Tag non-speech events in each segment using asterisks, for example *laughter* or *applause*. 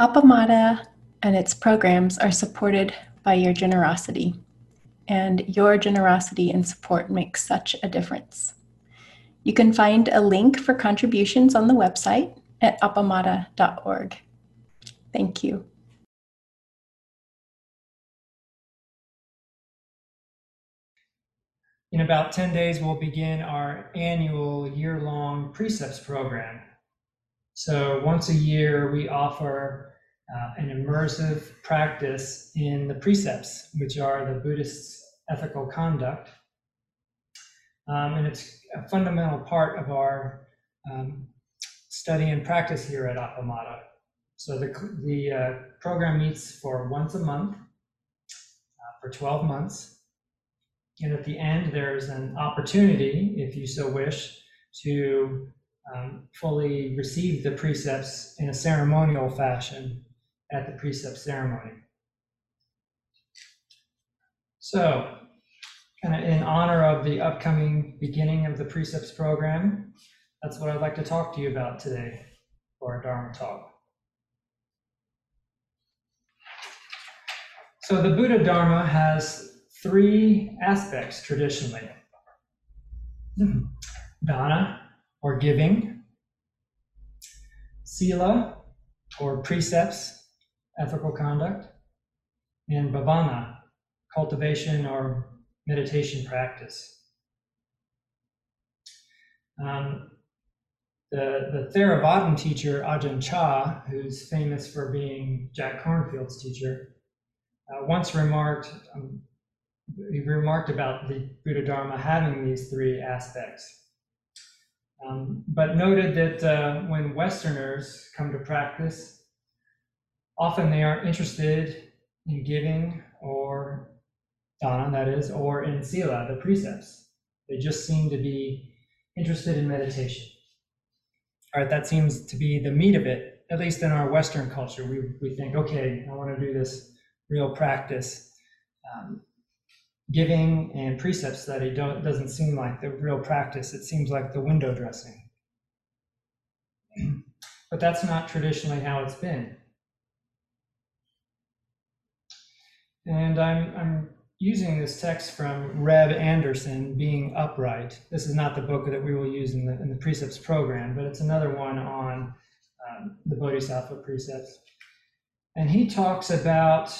Appamada and its programs are supported by your generosity, and your generosity and support makes such a difference. You can find a link for contributions on the website at appamada.org. Thank you. In about 10 days, we'll begin our annual year long precepts program. So, once a year, we offer uh, an immersive practice in the precepts, which are the Buddhist ethical conduct. Um, and it's a fundamental part of our um, study and practice here at Appamada. So the, the uh, program meets for once a month uh, for 12 months. And at the end, there's an opportunity, if you so wish, to um, fully receive the precepts in a ceremonial fashion at the precept ceremony. So, kind of in honor of the upcoming beginning of the precepts program, that's what I'd like to talk to you about today for our Dharma talk. So the Buddha Dharma has three aspects traditionally *clears throat* dana, or giving, sila, or precepts, ethical conduct, and bhavana, cultivation or meditation practice. Um, the, the Theravadan teacher, Ajahn Chah, who's famous for being Jack Kornfield's teacher, uh, once remarked, um, he remarked about the Buddha Dharma having these three aspects. Um, but noted that uh, when Westerners come to practice, often they aren't interested in giving or dana, that is, or in sila, the precepts. They just seem to be interested in meditation. All right, that seems to be the meat of it, at least in our Western culture. We, we think, okay, I want to do this real practice. Um, giving and precept study don't, doesn't seem like the real practice. It seems like the window dressing. *clears throat* but that's not traditionally how it's been. And I'm, I'm using this text from Reb Anderson, Being Upright. This is not the book that we will use in the, in the precepts program, but it's another one on um, the Bodhisattva precepts. And he talks about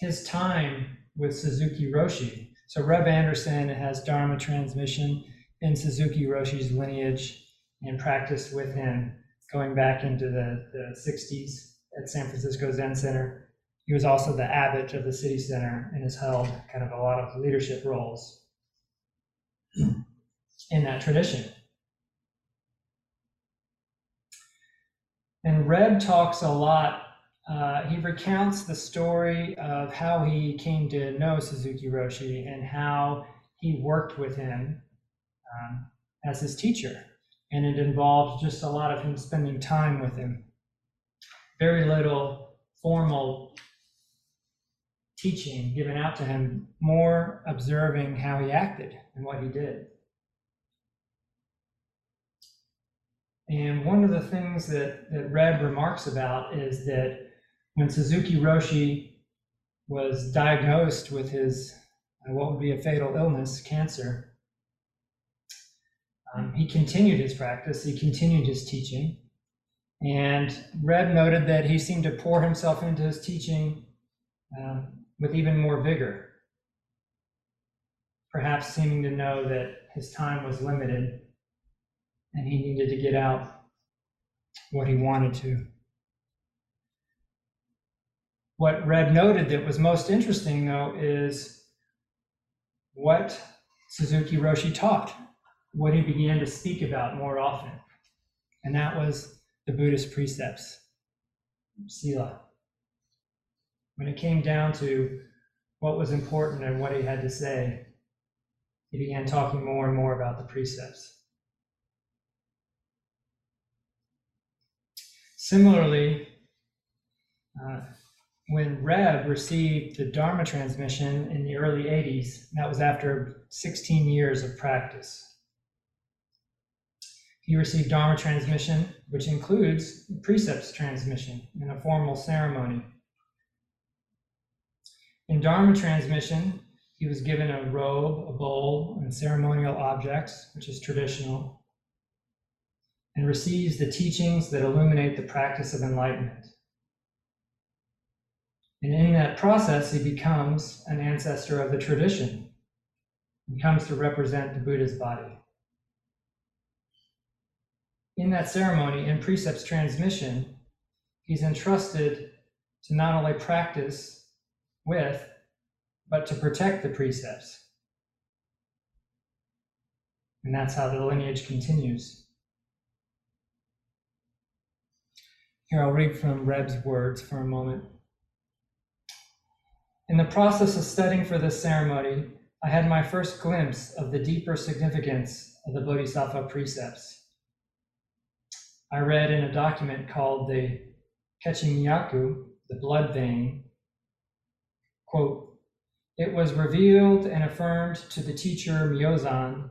his time with Suzuki Roshi. So Reb Anderson has Dharma transmission in Suzuki Roshi's lineage and practiced with him going back into the, the 60s at San Francisco Zen Center. He was also the abbot of the city center and has held kind of a lot of leadership roles in that tradition. And Reb talks a lot uh, he recounts the story of how he came to know Suzuki Roshi and how he worked with him um, as his teacher. And it involved just a lot of him spending time with him. Very little formal teaching given out to him, more observing how he acted and what he did. And one of the things that, that Reb remarks about is that when Suzuki Roshi was diagnosed with his uh, what would be a fatal illness, cancer, um, he continued his practice, he continued his teaching. And Reb noted that he seemed to pour himself into his teaching um, with even more vigor, perhaps seeming to know that his time was limited and he needed to get out what he wanted to. What Reb noted that was most interesting, though, is what Suzuki Roshi taught, what he began to speak about more often. And that was the Buddhist precepts, Sila. When it came down to what was important and what he had to say, he began talking more and more about the precepts. Similarly, uh, when Reb received the Dharma transmission in the early 80s, that was after 16 years of practice. He received Dharma transmission, which includes precepts transmission in a formal ceremony. In Dharma transmission, he was given a robe, a bowl, and ceremonial objects, which is traditional, and receives the teachings that illuminate the practice of enlightenment. And in that process, he becomes an ancestor of the tradition. He comes to represent the Buddha's body. In that ceremony, in precepts transmission, he's entrusted to not only practice with, but to protect the precepts. And that's how the lineage continues. Here, I'll read from Reb's words for a moment. In the process of studying for this ceremony, I had my first glimpse of the deeper significance of the Bodhisattva precepts. I read in a document called the Kechi the blood vein, quote, it was revealed and affirmed to the teacher Myozen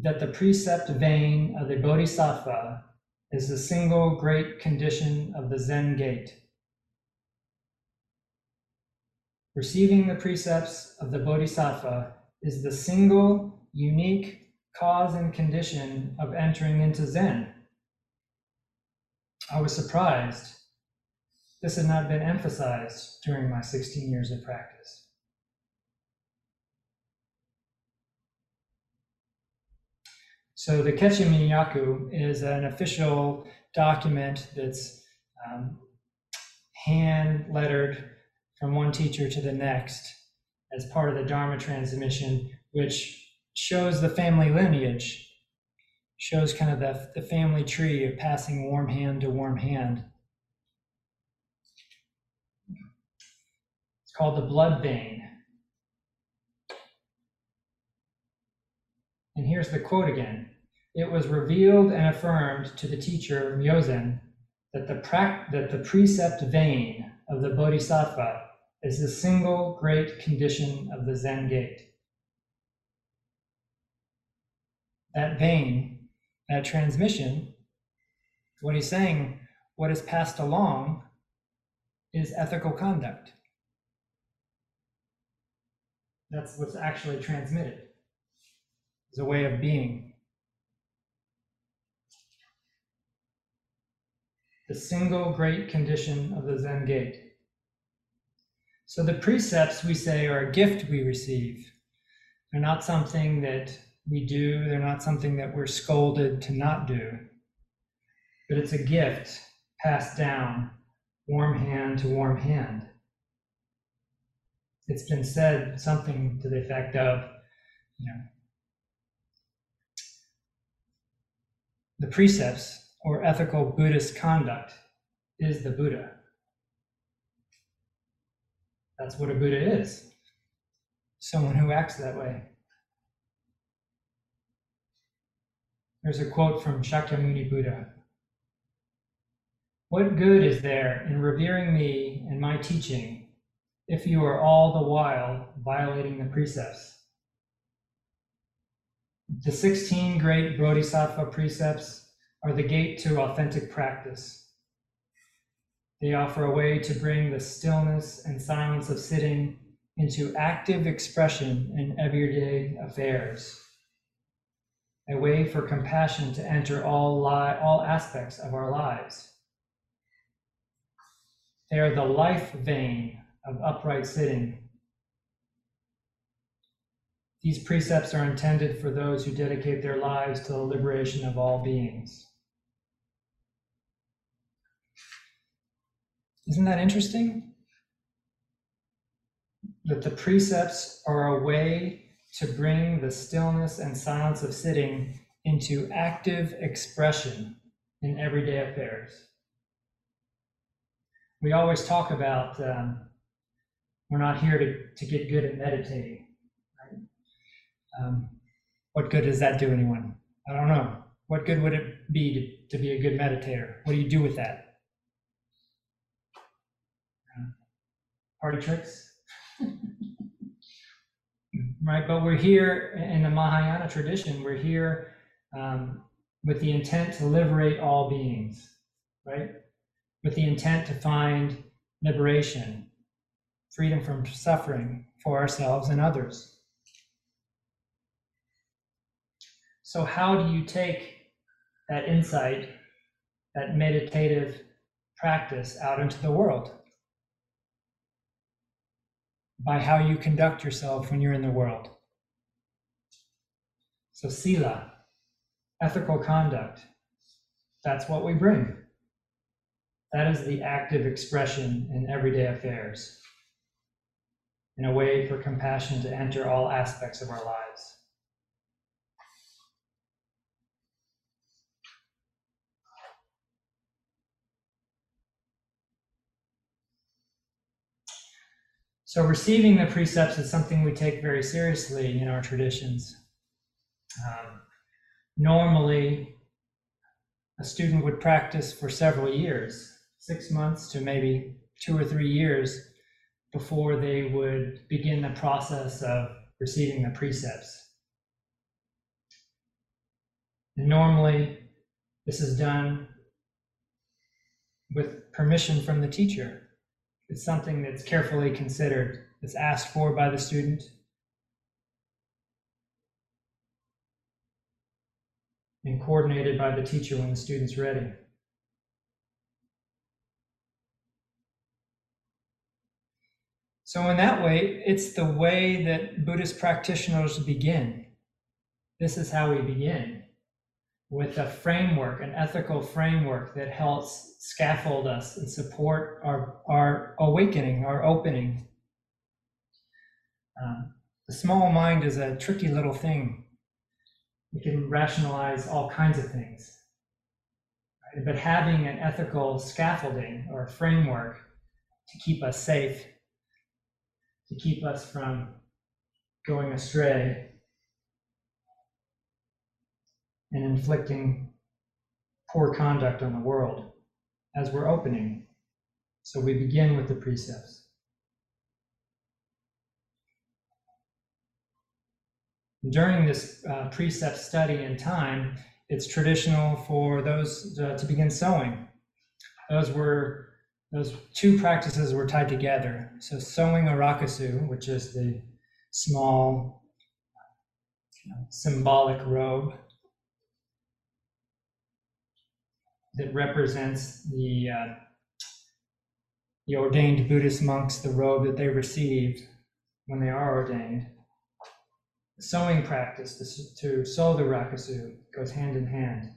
that the precept vein of the Bodhisattva is the single great condition of the Zen gate. Receiving the precepts of the Bodhisattva is the single unique cause and condition of entering into Zen. I was surprised. This had not been emphasized during my 16 years of practice. So the Kechimyaku is an official document that's um, hand lettered from one teacher to the next as part of the Dharma transmission, which shows the family lineage, shows kind of the, the family tree of passing warm hand to warm hand. Called the blood vein. And here's the quote again. It was revealed and affirmed to the teacher Myozen that the, that the precept vein of the Bodhisattva is the single great condition of the Zen gate. That vein, that transmission, what he's saying, what is passed along is ethical conduct. That's what's actually transmitted. It's a way of being. The single great condition of the Zen gate. So the precepts we say are a gift we receive. They're not something that we do, they're not something that we're scolded to not do. But it's a gift passed down, warm hand to warm hand. It's been said something to the effect of, you know, the precepts or ethical Buddhist conduct is the Buddha. That's what a Buddha is someone who acts that way. There's a quote from Shakyamuni Buddha What good is there in revering me and my teaching if you are all the while violating the precepts? The 16 great Bodhisattva precepts are the gate to authentic practice. They offer a way to bring the stillness and silence of sitting into active expression in everyday affairs. A way for compassion to enter all, li- all aspects of our lives. They are the life vein of upright sitting. These precepts are intended for those who dedicate their lives to the liberation of all beings. Isn't that interesting? That the precepts are a way to bring the stillness and silence of sitting into active expression in everyday affairs. We always talk about um, we're not here to, to get good at meditating. Right? Um, what good does that do anyone? I don't know. What good would it be to, to be a good meditator? What do you do with that? party tricks. *laughs* right, but we're here in the Mahayana tradition. We're here. Um, with the intent to liberate all beings, right? With the intent to find liberation, freedom from suffering for ourselves and others. So, how do you take that insight, that meditative practice out into the world? By how you conduct yourself when you're in the world. So, sila, ethical conduct, that's what we bring. That is the active expression in everyday affairs, in a way for compassion to enter all aspects of our lives. So, receiving the precepts is something we take very seriously in our traditions. Um, normally, a student would practice for several years, six months to maybe two or three years, before they would begin the process of receiving the precepts. And normally, this is done with permission from the teacher. It's something that's carefully considered, it's asked for by the student. And coordinated by the teacher when the student's ready. So, in that way, it's the way that Buddhist practitioners begin. This is how we begin with a framework, an ethical framework that helps scaffold us and support our, our awakening, our opening. Um, the small mind is a tricky little thing. We can rationalize all kinds of things. Right? But having an ethical scaffolding or framework to keep us safe, to keep us from going astray, and inflicting poor conduct on the world as we're opening. So we begin with the precepts. During this uh, precept study and time, it's traditional for those uh, to begin sowing. Those were those two practices were tied together. So sewing a rakusu, which is the small you know, symbolic robe that represents the uh, the ordained Buddhist monks, the robe that they received when they are ordained. The sewing practice to, to sew the rakusu goes hand in hand.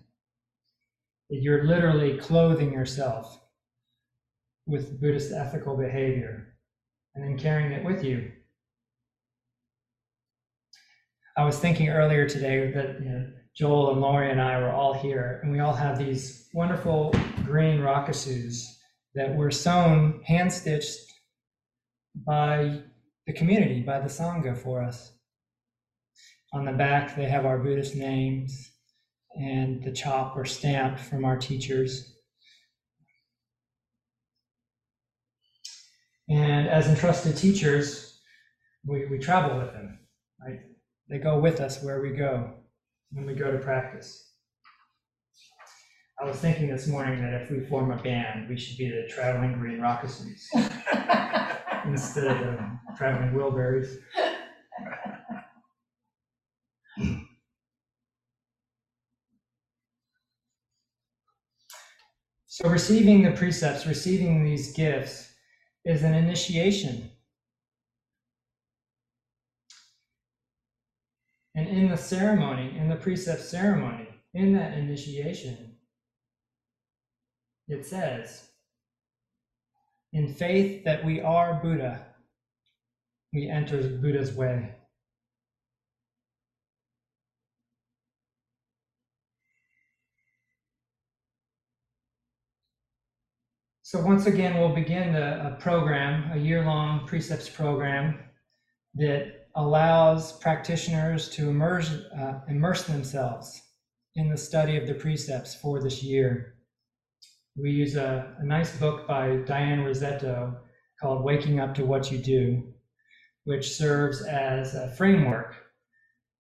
You're literally clothing yourself with Buddhist ethical behavior and then carrying it with you. I was thinking earlier today that you know, Joel and Lori and I were all here, and we all have these wonderful green rakusus that were sewn, hand stitched by the community, by the Sangha for us. On the back, they have our Buddhist names and the chop or stamp from our teachers. And as entrusted teachers, we, we travel with them, right? They go with us where we go when we go to practice. I was thinking this morning that if we form a band, we should be the Traveling Green Rakusus *laughs* instead of the Traveling Wilburys. So, receiving the precepts, receiving these gifts, is an initiation And in the ceremony, in the precept ceremony, in that initiation, it says, in faith that we are Buddha, we enter Buddha's way. So once again, we'll begin a, a program, a year-long precepts program that allows practitioners to immerse, uh, immerse themselves in the study of the precepts for this year. We use a, a nice book by Diane Rizzetto called Waking Up to What You Do, which serves as a framework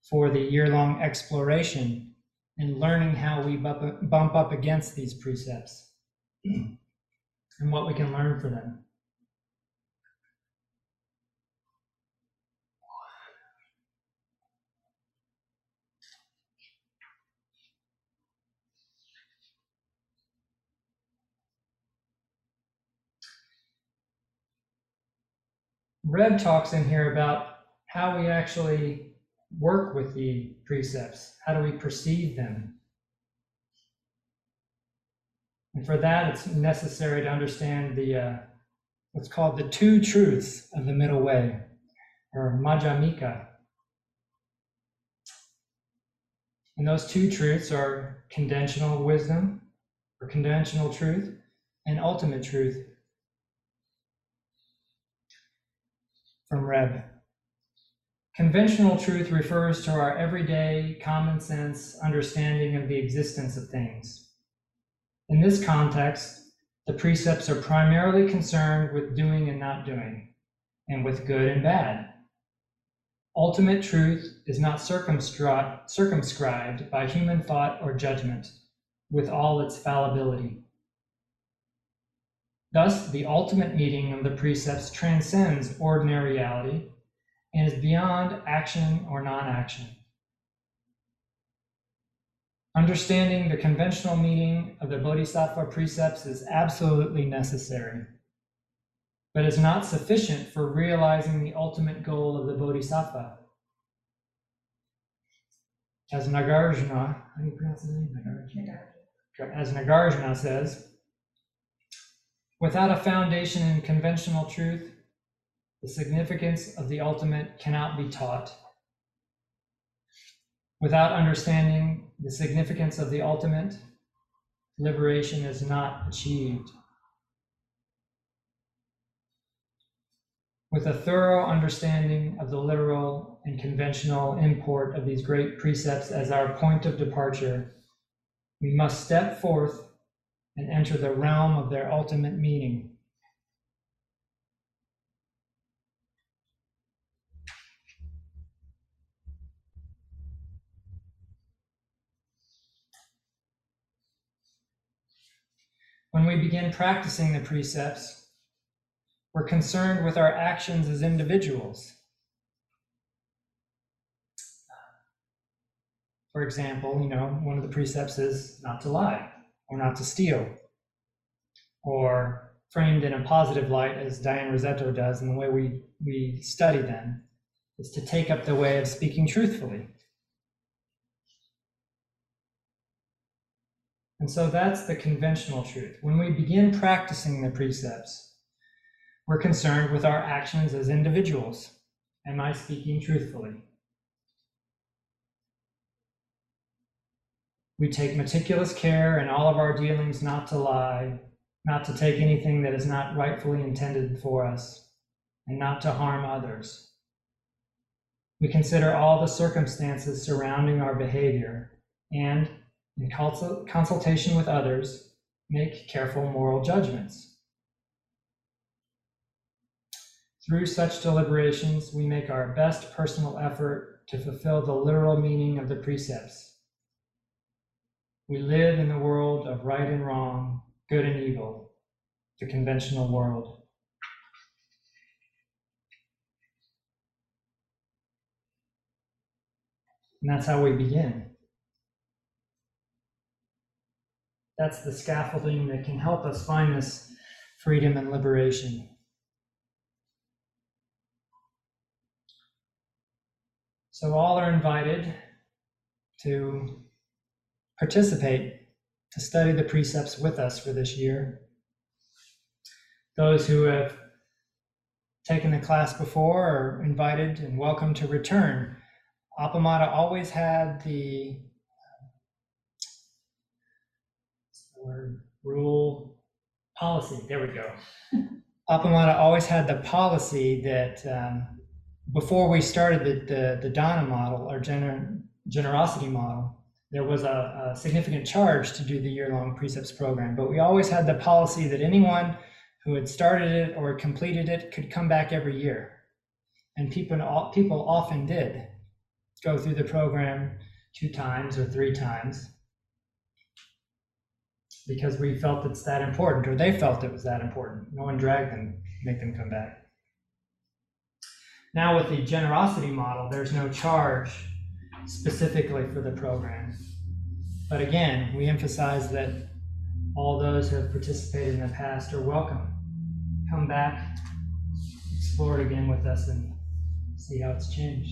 for the year long exploration and learning how we bump up against these precepts *clears throat* and what we can learn from them. Reb talks in here about how we actually work with the precepts. How do we perceive them? And for that, it's necessary to understand the uh, what's called the two truths of the middle way, or Madhyamika. And those two truths are conventional wisdom, or conventional truth, and ultimate truth, from Reb. Conventional truth refers to our everyday common sense understanding of the existence of things. In this context, the precepts are primarily concerned with doing and not doing, and with good and bad. Ultimate truth is not circumscribed by human thought or judgment, with all its fallibility. Thus, the ultimate meaning of the precepts transcends ordinary reality and is beyond action or non action. Understanding the conventional meaning of the Bodhisattva precepts is absolutely necessary, but is not sufficient for realizing the ultimate goal of the Bodhisattva. As Nagarjuna, how do you pronounce his name? As Nagarjuna says, Without a foundation in conventional truth, the significance of the ultimate cannot be taught. Without understanding the significance of the ultimate, liberation is not achieved. With a thorough understanding of the literal and conventional import of these great precepts as our point of departure, we must step forth and enter the realm of their ultimate meaning. When we begin practicing the precepts, we're concerned with our actions as individuals. For example, you know, one of the precepts is not to lie or not to steal, or framed in a positive light, as Diane Rizzetto does, and the way we, we study them, is to take up the way of speaking truthfully. And so that's the conventional truth. When we begin practicing the precepts, we're concerned with our actions as individuals. Am I speaking truthfully? We take meticulous care in all of our dealings not to lie, not to take anything that is not rightfully intended for us, and not to harm others. We consider all the circumstances surrounding our behavior and, in consultation with others, make careful moral judgments. Through such deliberations, we make our best personal effort to fulfill the literal meaning of the precepts we live in the world of right and wrong, good and evil, the conventional world. And that's how we begin. That's the scaffolding that can help us find this freedom and liberation. So, all are invited to participate to study the precepts with us for this year. Those who have taken the class before are invited and welcome to return. Appamada always had the rule policy. There we go. *laughs* Appamada always had the policy that um, before we started the, the, the Dana model or gener- generosity model, there was a, a significant charge to do the year-long precepts program, but we always had the policy that anyone who had started it or completed it could come back every year. And people, people often did go through the program two times or three times because we felt it's that important, or they felt it was that important. No one dragged them, make them come back. Now, with the generosity model, there's no charge specifically for the program. But again, we emphasize that all those who have participated in the past are welcome. Come back, explore it again with us, and see how it's changed.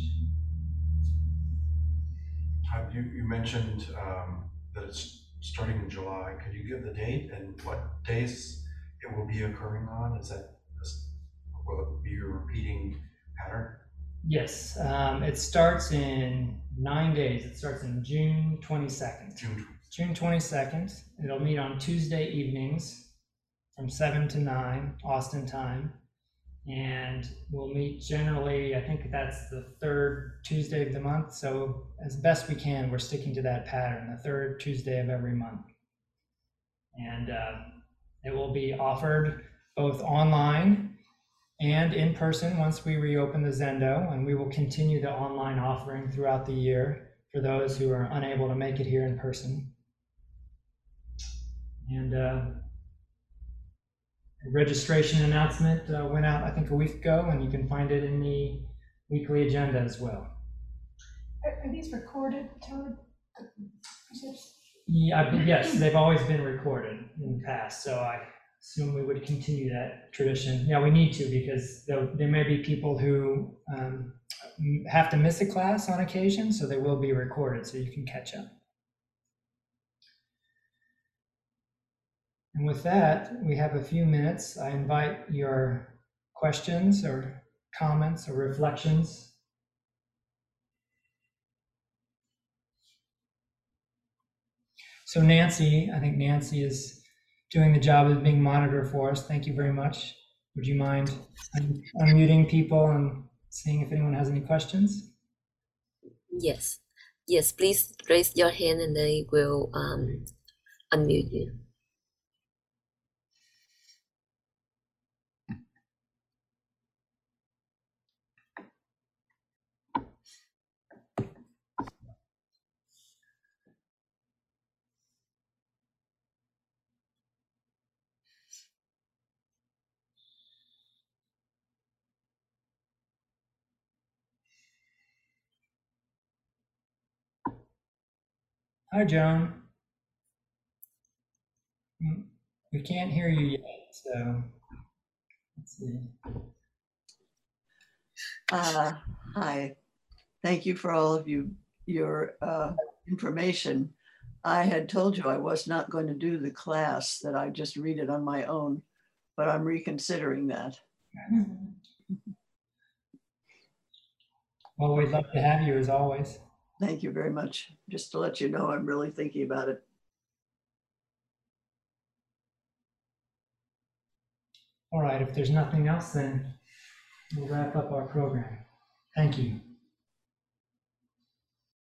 Uh, You, you mentioned um, that it's starting in July. Could you give the date and what days it will be occurring on? Is that, is- will it be a repeating pattern? Yes, um, it starts in nine days. It starts in June 22nd. June, June 22nd. It'll meet on Tuesday evenings from 7 to 9 Austin time. And we'll meet generally, I think that's the third Tuesday of the month. So, as best we can, we're sticking to that pattern, the third Tuesday of every month. And uh, it will be offered both online and in person once we reopen the Zendo. And we will continue the online offering throughout the year for those who are unable to make it here in person. And uh, a registration announcement uh, went out, I think, a week ago, and you can find it in the weekly agenda as well. Are, are these recorded, Todd? Yeah, I- yes, they've always been recorded in the past, so I assume we would continue that tradition. Yeah, we need to because there, there may be people who um, have to miss a class on occasion, so they will be recorded, so you can catch up. And with that, we have a few minutes. I invite your questions or comments or reflections. So Nancy, I think Nancy is doing the job of being monitor for us. Thank you very much. Would you mind unmuting people and seeing if anyone has any questions? Yes, yes, please raise your hand and they will um, unmute you. Hi, Joan. We can't hear you yet, so let's see. Uh, Hi, thank you for all of you, your uh, information. I had told you I was not going to do the class, that I just read it on my own, but I'm reconsidering that. *laughs* Well, we'd love to have you as always. Thank you very much. Just to let you know, I'm really thinking about it. All right, if there's nothing else, then we'll wrap up our program. Thank you.